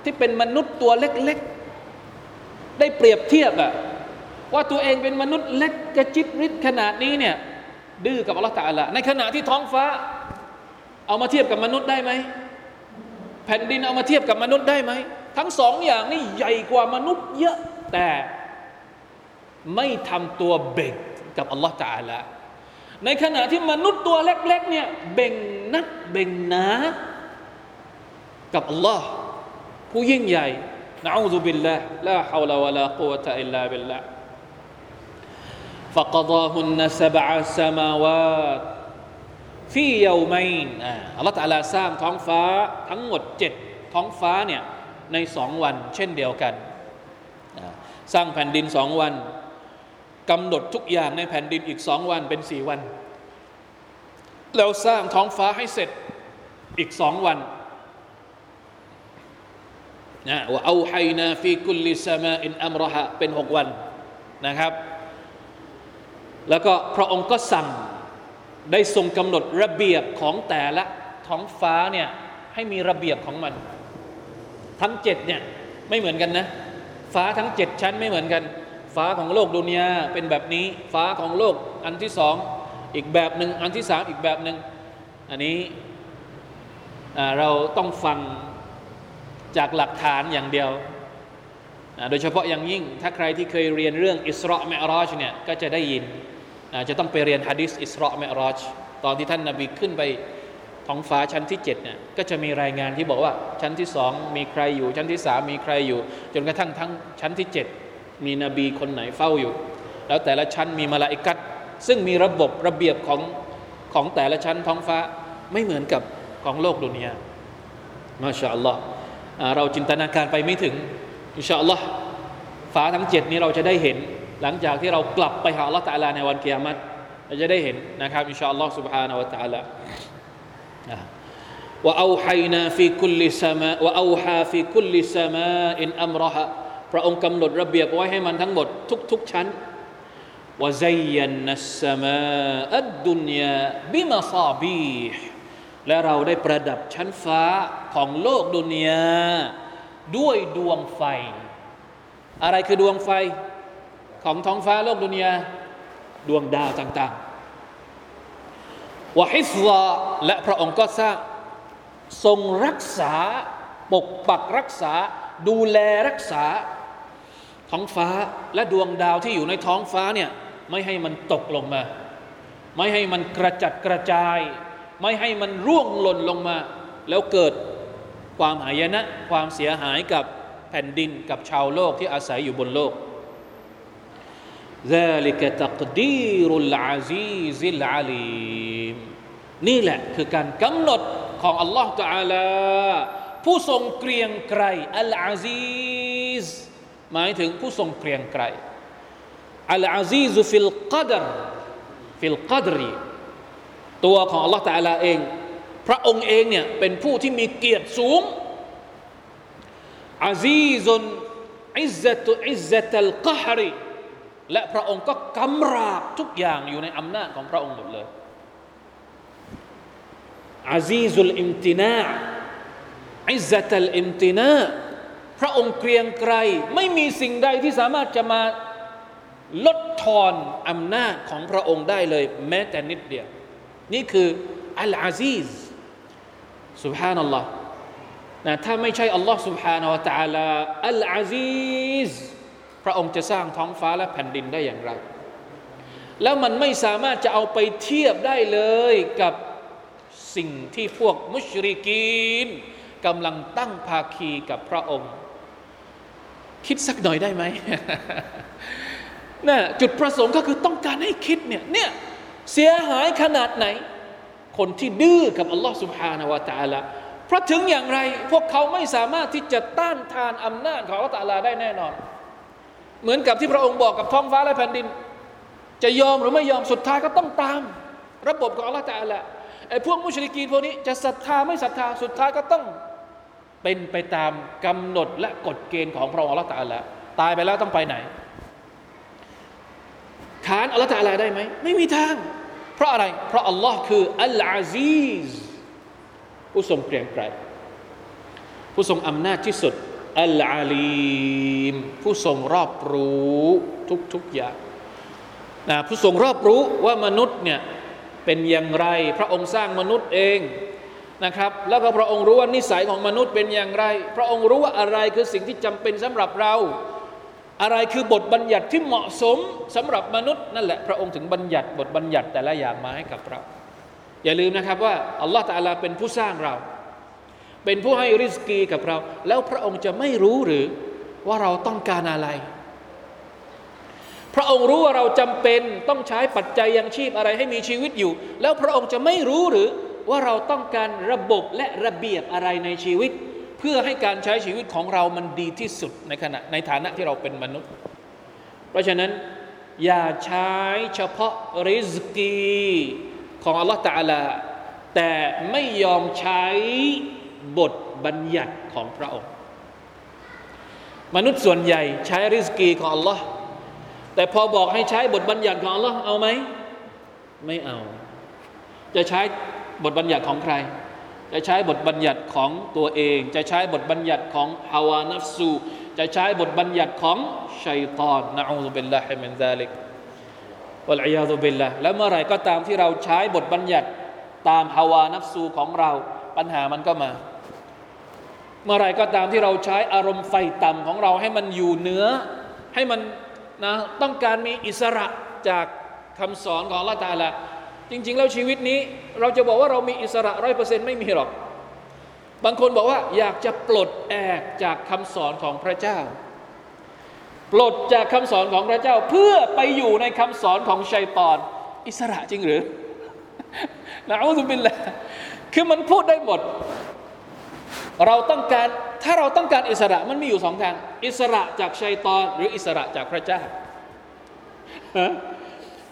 ที่เป็นมนุษย์ตัวเล็กๆ ได้เปรียบเทียบอะว่าตัวเองเป็นมนุษย์เล็กกระจิตริดขนาดนี้เนี่ยดื้อกับอัลลอฮฺตะอาลาในขณะที่ท้องฟ้า เอามาเทียบกับมนุษย์ได้ไหมแผ่นดินเอามาเทียบกับมนุษย์ได้ไหมทั้งสองอย่างนี่ใหญ่กว่ามนุษย์เยอะ แต่ไม่ทำตัวเบ่งกับอัลลอฮฺตะอาลาในขณะที่มนุษย์ตัวเล็กๆเนี่ยเบ่งนักเบ่งหนากับอัลลอฮ์ผู้ยิ่งใหญ่นะอูซุบิลลาห์ลาฮาวลาวะลากุวะตะอิลลาบิลลาห์ فقضاهن سبع سماوات في يومين อัลลอฮฺตาลาสร้างท้องฟ้าทั้งหมดเจ็ดท้องฟ้าเนี่ยในสองวันเช่นเดียวกัน สร้างแผ่นดินสองวันกำหนดทุกอย่างในแผ่นดินอีกสองวันเป็นสี่วัน แล้วสร้างท้องฟ้าให้เสร็จอีกสองวันนะว่าเอาไฮนาฟีกุลลิสมาอินอัมรหะเป็นหกวันนะครับ แล้วก็พระองค์ก็สั่งได้ทรงกำหนดระเบียบของแต่ละท้องฟ้าเนี่ยให้มีระเบียบของมัน ทั้งเจ็ดเนี่ยไม่เหมือนกันนะ ฟ้าทั้งเจ็ดชั้นไม่เหมือนกัน ฟ้าของโลกดุนยาเป็นแบบนี้ ฟ้าของโลกอันที่สองอีกแบบหนึ่งอันที่สามอีกแบบหนึ่งอันนี้เราต้องฟังจากหลักฐานอย่างเดียว โดยเฉพาะอย่างยิ่งถ้าใครที่เคยเรียนเรื่องอิสราเมรอชเนี่ยก็จะได้ยิน จะต้องไปเรียนฮะดิษอิสราเมรอชตอนที่ท่านนาบีขึ้นไป ท้องฟ้าชั้นที่7เนี่ยก็จะมีรายงานที่บอกว่าชั้นที่สองมีใครอยู่ ชั้นที่สามมีใครอยู่ จนกระทั่งทั้งชั้นที่ 7 มีนบีคนไหนเฝ้าอยู่ แล้วแต่ละชั้นมีมาลาอิกัดซึ่งมีระบบระเบียบของของแต่ละชั้นท้องฟ้าไม่เหมือนกับของโลกดุนยามาชาอัลลอฮ์เราจินตนาการไปไม่ถึงอินชาอัลลอฮ์ฟ้าทั้งเจ็ดนี้เราจะได้เห็น หลังจากที่เรากลับไปหาอัลลอฮ์ตาลาในวันเกียรติเราจะได้เห็นนะครับอินชาอัลลอฮ์ سبحانه และ تعالى ว่าเอาไฮนาฟีคุลิสมาว่าเอาฮาฟีคุลิสมาอินอัมรหะพระองค์กำหนดระเบียบไว้ให้มันทั้งหมดทุกๆชั้นوزينا السماء الدنيا بمصابيح และเราได้ประดับชั้นฟ้าของโลกดุนยาด้วยดวงไฟ อะไรคือดวงไฟของท้องฟ้าโลกดุนยาดวงดาวต่างๆ วะฮิฟลาและพระองค์ก็สร้างทรงรักษาปกปักรักษา ดูแลรักษา ท้องฟ้าและดวงดาวที่อยู่ในท้องฟ้าเนี่ยไม่ให้มันตกลงมา ไม่ให้มันกระจัดกระจาย ไม่ให้มันร่วงหล่นลงมา แล้วเกิดความหายนะ ความเสียหายกับแผ่นดินกับชาวโลกที่อาศัยอยู่บนโลก ذلك تقدير العزيز العليم นี่แหละคือการกำหนดของอัลลอฮฺ تعالى ผู้ทรงเกรียงไกรอัลอาซีซหมายถึงผู้ทรงเกรียงไกรอัลอาซีซฟิลกัดรฟิลกัดรีตัวของอัลลอฮฺ تعالى เองพระองค์เองเนี่ยเป็นผู้ที่มีเกียรติสูงอาซีซุนอิซตุอิซตัลกฮรี และพระองค์ก็กำราบทุกอย่างอยู่ในอำนาจของพระองค์หมดเลยอาซีซุลอิมตินาอิซตัลอิมตินาพระองค์เกรียงไกรไม่มีสิ่งใดที่สามารถจะมาลดทอนอำนาจของพระองค์ได้เลย แม้แต่นิดเดียว นี่คืออัลอาซีซ سبحان อัลลอฮ์นะถ้าไม่ใช่อัลลอฮ์ سبحانه และ تعالى อัลอาซีซ พระองค์จะสร้างท้องฟ้าและแผ่นดินได้อย่างไร แล้วมันไม่สามารถจะเอาไปเทียบได้เลยกับสิ่งที่พวกมุชริกีนกำลังตั้งภาคีกับพระองค์ คิดสักหน่อยได้ไหมนะจุดประสงค์ก็คือต้องการให้คิดเนี่ยเนี่ยเสียหายขนาดไหน คนที่ดื้อกับอัลลอฮ์สุบฮานาวะตาละเพราะถึงอย่างไร พวกเขาไม่สามารถที่จะต้านทานอำนาจของอัลลอฮ์ได้แน่นอน เหมือนกับที่พระองค์บอกกับท้องฟ้าและแผ่นดิน จะยอมหรือไม่ยอมสุดท้ายก็ต้องตาม ระบบของอัลลอฮ์ตาลาไอ้พวกมุชริกีนพวกนี้จะศรัทธาไม่ศรัทธาสุดท้ายก็ต้องเป็นไปตามกำหนดและกฎเกณฑ์ของพระองค์อัลลอฮฺตาลาตายไปแล้วต้องไปไหนขานอัลลอฮฺตาลาได้ไหมไม่มีทาง เพราะอะไร เพราะอัลลอฮ์คืออัลอาซีซผู้ทรงเกรียงไกรผู้ทรงอำนาจที่สุด อัลอาลีมผู้ทรงรอบรู้ทุกๆอย่างนะผู้ทรงรอบรู้ว่ามนุษย์เนี่ยเป็นอย่างไร พระองค์สร้างมนุษย์เองนะครับ แล้วก็พระองค์รู้ว่านิสัยของมนุษย์เป็นอย่างไร พระองค์รู้ว่าอะไรคือสิ่งที่จำเป็นสำหรับเรา อะไรคือบทบัญญัติที่เหมาะสมสำหรับมนุษย์นั่นแหละพระองค์ถึงบัญญัติบทบัญญัติแต่ละอย่างมาให้กับเรา อย่าลืมนะครับว่าอัลลอฮฺตาลาเป็นผู้สร้างเรา เป็นผู้ให้ริสกีกับเรา แล้วพระองค์จะไม่รู้หรือว่าเราต้องการอะไร พระองค์รู้ว่าเราจำเป็นต้องใช้ปัจจัยยังชีพอะไรให้มีชีวิตอยู่ แล้วพระองค์จะไม่รู้หรือว่าเราต้องการระบบและระเบียบอะไรในชีวิต เพื่อให้การใช้ชีวิตของเรามันดีที่สุดในขณะในฐานะที่เราเป็นมนุษย์ เพราะฉะนั้นอย่าใช้เฉพาะริสกีของอัลลอฮฺตาลาแต่ไม่ยอมใช้ บทบัญญัติของพระองค์ มนุษย์ส่วนใหญ่ใช้ رزق ของอัลลอฮ์แต่พอบอกให้ใช้บทบัญญัติของอัลลอฮ์เอาไหม ไม่เอา จะใช้บทบัญญัติของใคร จะใช้บทบัญญัติของตัวเอง จะใช้บทบัญญัติของ هوى نفس จะใช้บทบัญญัติของชัยตอนنعوذ بالله من ذلك والعياذ بالله แล้วเมื่อไหร่ก็ตามที่เราใช้บทบัญญัติตาม هوى نفس ของเราปัญหามันก็มา เมื่อไรก็ตามที่เราใช้อารมณ์ไฟต่ำของเราให้มันอยู่เหนือ ให้มันนะต้องการมีอิสระจากคำสอนของละตาละจริง ๆ แล้วชีวิตนี้ เราจะบอกว่าเรามีอิสระร้อยเปอร์เซ็นต์ไม่มีหรอก บางคนบอกว่าอยากจะปลดแอกจากคำสอนของพระเจ้า ปลดจากคำสอนของพระเจ้า เพื่อไปอยู่ในคำสอนของชัยตอน อิสระจริงหรือนะอูซุบิลละคือมันพูดได้หมด เราต้องการถ้าเราต้องการอิสระมันมีอยู่สองทาง อิสระจากชัยตอน หรืออิสระจากพระเจ้า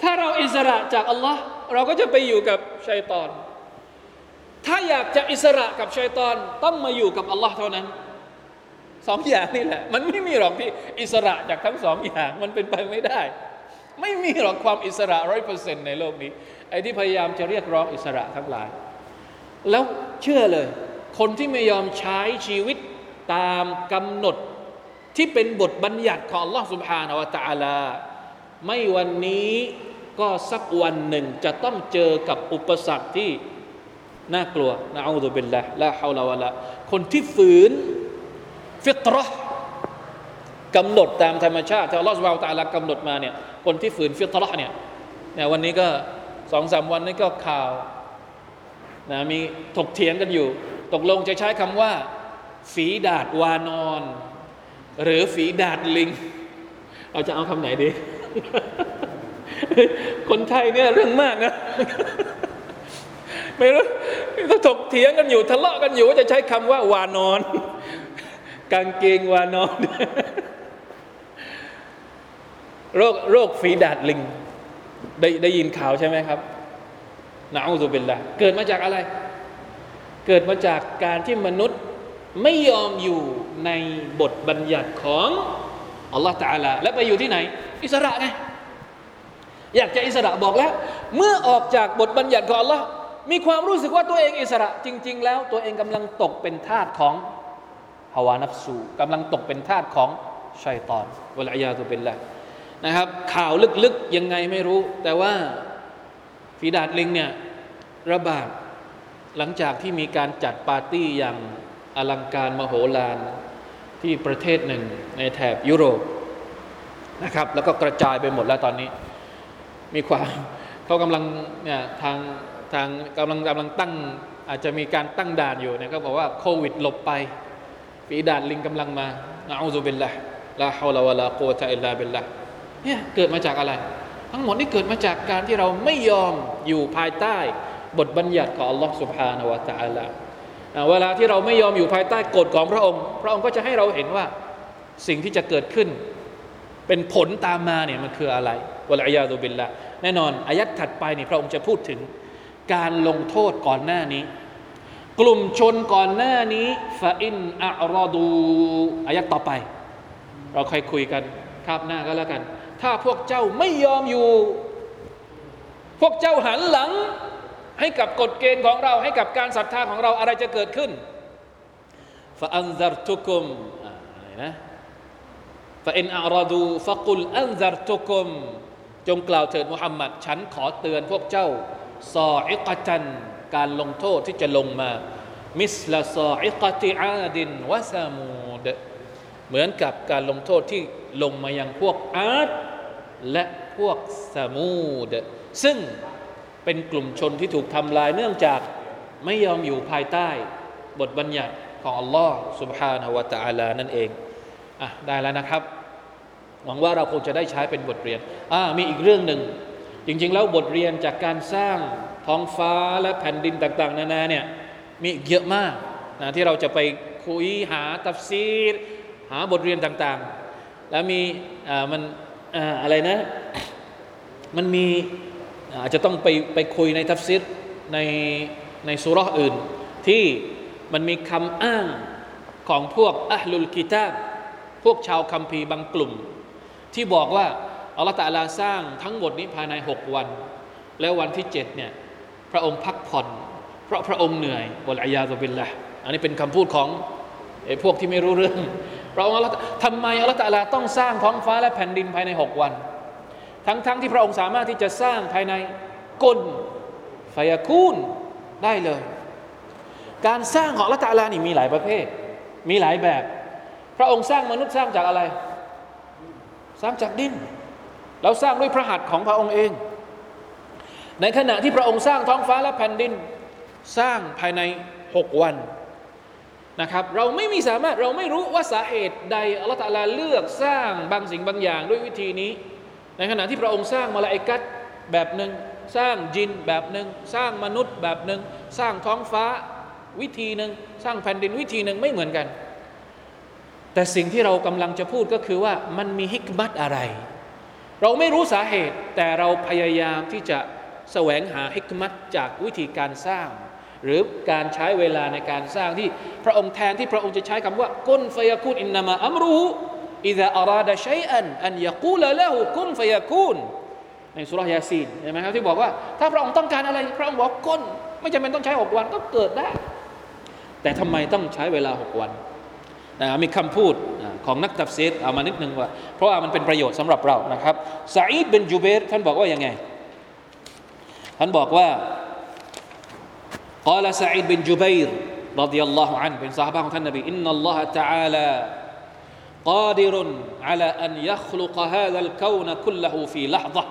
ถ้าเราอิสระจากอัลลอฮ์เราก็จะไปอยู่กับชัยตอน ถ้าอยากจะอิสระกับชัยตอนต้องมาอยู่กับอัลลอฮ์เท่านั้นสองอย่างนี่แหละ มันไม่มีหรอกที่อิสระจากทั้งสองอย่างมันเป็นไปไม่ได้ ไม่มีหรอกความอิสระร้อยเปอร์เซ็นต์ในโลกนี้ไอ้ที่พยายามจะเรียกร้องอิสระทั้งหลาย แล้วเชื่อเลย คนที่ไม่ยอมใช้ชีวิตตามกำหนดที่เป็นบทบัญญัติของ Allah سبحانه และ تعالى ไม่วันนี้ก็สักวันหนึ่งจะต้องเจอกับอุปสรรคที่น่ากลัวนะอูซุบิลละละฮาวลาวะละคนที่ฝืนฟิตรห์กำหนดตามธรรมชาติที่อัลลอฮฺสุบฮาวตะลากำหนดมาเนี่ยคนที่ฝืนฟิตรห์เนี่ยเนี่ยวันนี้ก็สองสามวันนี้ก็ข่าวนะมีถกเถียงกันอยู่ ตกลงจะใช้คำว่า ฝีดาดวานอน หรือฝีดาดลิง เราจะเอาคำไหนดี คนไทยเนี่ยเรื่องมากนะ ไม่รู้ถกเถียงกันอยู่ทะเลาะกันอยู่ว่าจะใช้คำว่าวานอน กางเกงวานอน โรคโรคฝีดาดลิง ได้ได้ยินข่าวใช่ไหมครับนะอูซุบิลละเกิดมาจากอะไร เกิดมาจากการที่มนุษย์ไม่ยอมอยู่ในบทบัญญัติของอัลลอฮฺตาลาและไปอยู่ที่ไหน อิสระไงอยากจะอิสระบอกแล้ว เมื่อออกจากบทบัญญัติของอัลลอฮ์มีความรู้สึกว่าตัวเองอิสระจริง ๆ แล้วตัวเองกำลังตกเป็นทาสของฮาวานัฟสูกำลังตกเป็นทาสของชัยตอนวลัยาตุเป็นละนะครับ ข่าวลึกๆยังไงไม่รู้ แต่ว่าฝีดาดลิงเนี่ยระบาด หลังจากที่มีการจัดปาร์ตี้อย่างอลังการมโหฬารที่ประเทศหนึ่งในแถบยุโรปนะครับ แล้วก็กระจายไปหมดแล้วตอนนี้ มีความเขากำลังเนี่ยทางทางกำลังกำลังตั้งอาจจะมีการตั้งด่านอยู่นี่ยเขาบอกว่าโควิดหลบไปฝีด่าดลิงกำลังมานะอูซุบิลละลาฮาวลาวะลาโกตะอิลลาบิลละเนี่ยเกิดมาจากอะไร ทั้งหมดนี่เกิดมาจากการที่เราไม่ยอมอยู่ภายใต้ บทบัญญัติของ Allah سبحانه และ تعالى เวลาที่เราไม่ยอมอยู่ภายใต้กฎของพระองค์ พระองค์ก็จะให้เราเห็นว่าสิ่งที่จะเกิดขึ้น เป็นผลตามมาเนี่ยมันคืออะไรวะลัยยาตุบิลละแน่นอนอายัดถัดไปนี่พระองค์จะพูดถึงการลงโทษก่อนหน้านี้ กลุ่มชนก่อนหน้านี้ฟาอินอัรอดูอายัดต่อไป เราค่อยคุยกันคาบหน้าก็แล้วกัน ถ้าพวกเจ้าไม่ยอมอยู่ พวกเจ้าหันหลัง ให้กับกฎเกณฑ์ของเราให้กับการศรัทธาของเราอะไรจะเกิดขึ้นฟาอันซารทุกุมอะไรนะฟาอินอาราดูฟะกุลอันซารทุกุมจงกล่าวเถิดมุฮัมมัดฉันขอเตือนพวกเจ้าซออิกตัน การลงโทษที่จะลงมา มิสลาซออิกติอาดินวะซามูดเหมือนกับการลงโทษที่ลงมายังพวกอาดและพวกซามูดซึ่ง เป็นกลุ่มชนที่ถูกทำลายเนื่องจากไม่ยอมอยู่ภายใต้บทบัญญัติของอัลลอฮ์ سبحانه และ تعالى นั่นเองอ่ะได้แล้วนะครับ หวังว่าเราคงจะได้ใช้เป็นบทเรียนอ่ามีอีกเรื่องหนึ่ง จริง ๆ แล้วบทเรียนจากการสร้างท้องฟ้าและแผ่นดินต่าง ๆ นานาเนี่ยมีเยอะมากนะที่เราจะไปคุยหาตัฟซีร หาบทเรียนต่าง ๆ แล้วมีอ่ามันอ่าอะไรนะ มันมี อาจจะต้องไปไปคุยในทัฟซิรในในสุราอื่น ที่มันมีคำอ้างของพวกอัลลุลกิตาบพวกชาวคัมภีร์บางกลุ่ม ที่บอกว่าอัลลอฮฺตะลาสร้างทั้งหมดนี้ภายในหกวัน แล้ววันที่เจ็ดเนี่ยพระองค์พักผ่อน เพราะพระองค์เหนื่อยบลอายาตุบิลละอันนี้เป็นคำพูดของไอ้พวกที่ไม่รู้เรื่องพระองค์อัลลอฮฺทำไมอัลลอฮฺตะลาต้องสร้างท้องฟ้าและแผ่นดินภายในหกวัน ทั้งๆทที่พระองค์สามารถที่จะสร้างภายในกลฟยคูนได้เลย การสร้างของละตาลานี่มีหลายประเภท มีหลายแบบ พระองค์สร้างมนุษย์สร้างจากอะไร สร้างจากดินเราสร้างด้วยพระหัตถ์ของพระองค์เอง ในขณะที่พระองค์สร้างท้องฟ้าและแผ่นดิน สร้างภายในหกวันนะครับเราไม่มีสามารถเราไม่รู้ว่าสาเหตุใดอัลลอฮฺตาลาเลือกสร้างบางสิ่งบางอย่างด้วยวิธีนี้ ในขณะที่พระองค์สร้างมาลาอิกัตแบบหนึ่งสร้างจินแบบหนึ่งสร้างมนุษย์แบบหนึ่งสร้างท้องฟ้าวิธีหนึ่งสร้างแผ่นดินวิธีหนึ่งไม่เหมือนกัน แต่สิ่งที่เรากำลังจะพูดก็คือว่ามันมีฮิกมัตอะไร เราไม่รู้สาเหตุแต่เราพยายามที่จะแสวงหาฮิกมัตจากวิธีการสร้าง หรือการใช้เวลาในการสร้างที่พระองค์แทนที่พระองค์จะใช้คำว่ากุนฟยาคูนอินนามาอัมรู อิดะอาราดะชัยอันอันยะกูลละหูกุนฟยาคูนในสุรยาซีนเห็นไหมครับที่บอกว่า ถ้าพระองค์ต้องการอะไร พระองค์บอกก้น ไม่จำเป็นต้องใช้หกวันก็เกิดได้ แต่ทำไมต้องใช้เวลาหกวันนะมีคำพูดของนักตัฟซีรเอามานิดนึงว่า เพราะว่ามันเป็นประโยชน์สำหรับเรานะครับซาอิดเป็นจูเบรท่านบอกว่ายังไง ท่านบอกว่า قال سعيد بن جبير رضي الله عنه เป็น ซาฮาบะของท่านนบี إن الله تعالى قادر على أن يخلق هذا الكون كله في لحظة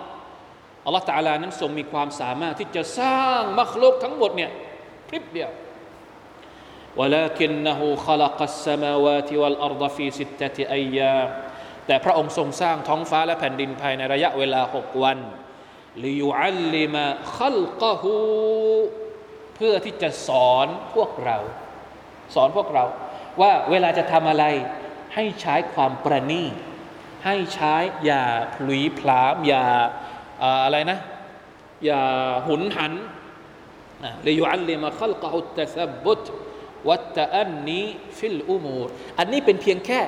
อัลลอฮฺตาลานั้นทรงมีความสามารถที่จะสร้างมัคลุกทั้งหมดเนี่ยพริบเดียว ولكنه خلق السماوات والأرض في ستة أيام แต่พระองค์ทรงสร้างท้องฟ้าและแผ่นดินภายในระยะเวลาหกวันลิยุอัลลิมาขัลกะฮูเพื่อที่จะสอนพวกเรา สอนพวกเรา ว่าเวลาจะทำอะไร ให้ใช้ความประณีตให้ใช้อย่าพลุยพลามอย่าอะไรนะ อย่าหุนหันเลยยุอัลลิมาขัลกะฮุตตะซับบุตวัตอันนี้ฟิลอุมูรอันนี้เป็นเพียงแค่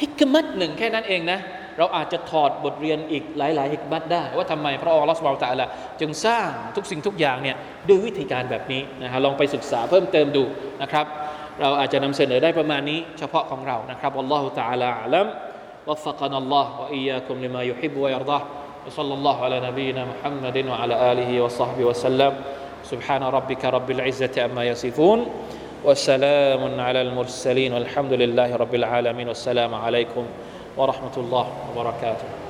ฮิกมัตหนึ่งแค่นั้นเองนะ เราอาจจะถอดบทเรียนอีกหลาย ๆ ฮิกมัตได้ ว่าทำไมพระองค์ลอสบาลตะละจึงสร้างทุกสิ่งทุกอย่างเนี่ยด้วยวิธีการแบบนี้นะฮะลองไปศึกษาเพิ่มเติมดูนะครับ เราอาจจะนำเสนอได้ประมาณนี้ เฉพาะของเรานะครับอัลลอฮฺ تعالى อัลลัม وفقنا الله وإياكم لما يحب ويرضاه وصلى الله على نبينا محمد وعلى آله وصحبه وسلم سبحان ربك رب العزة أما يصفون وسلام على المرسلين والحمد لله رب العالمين والسلام عليكم ورحمة الله وبركاته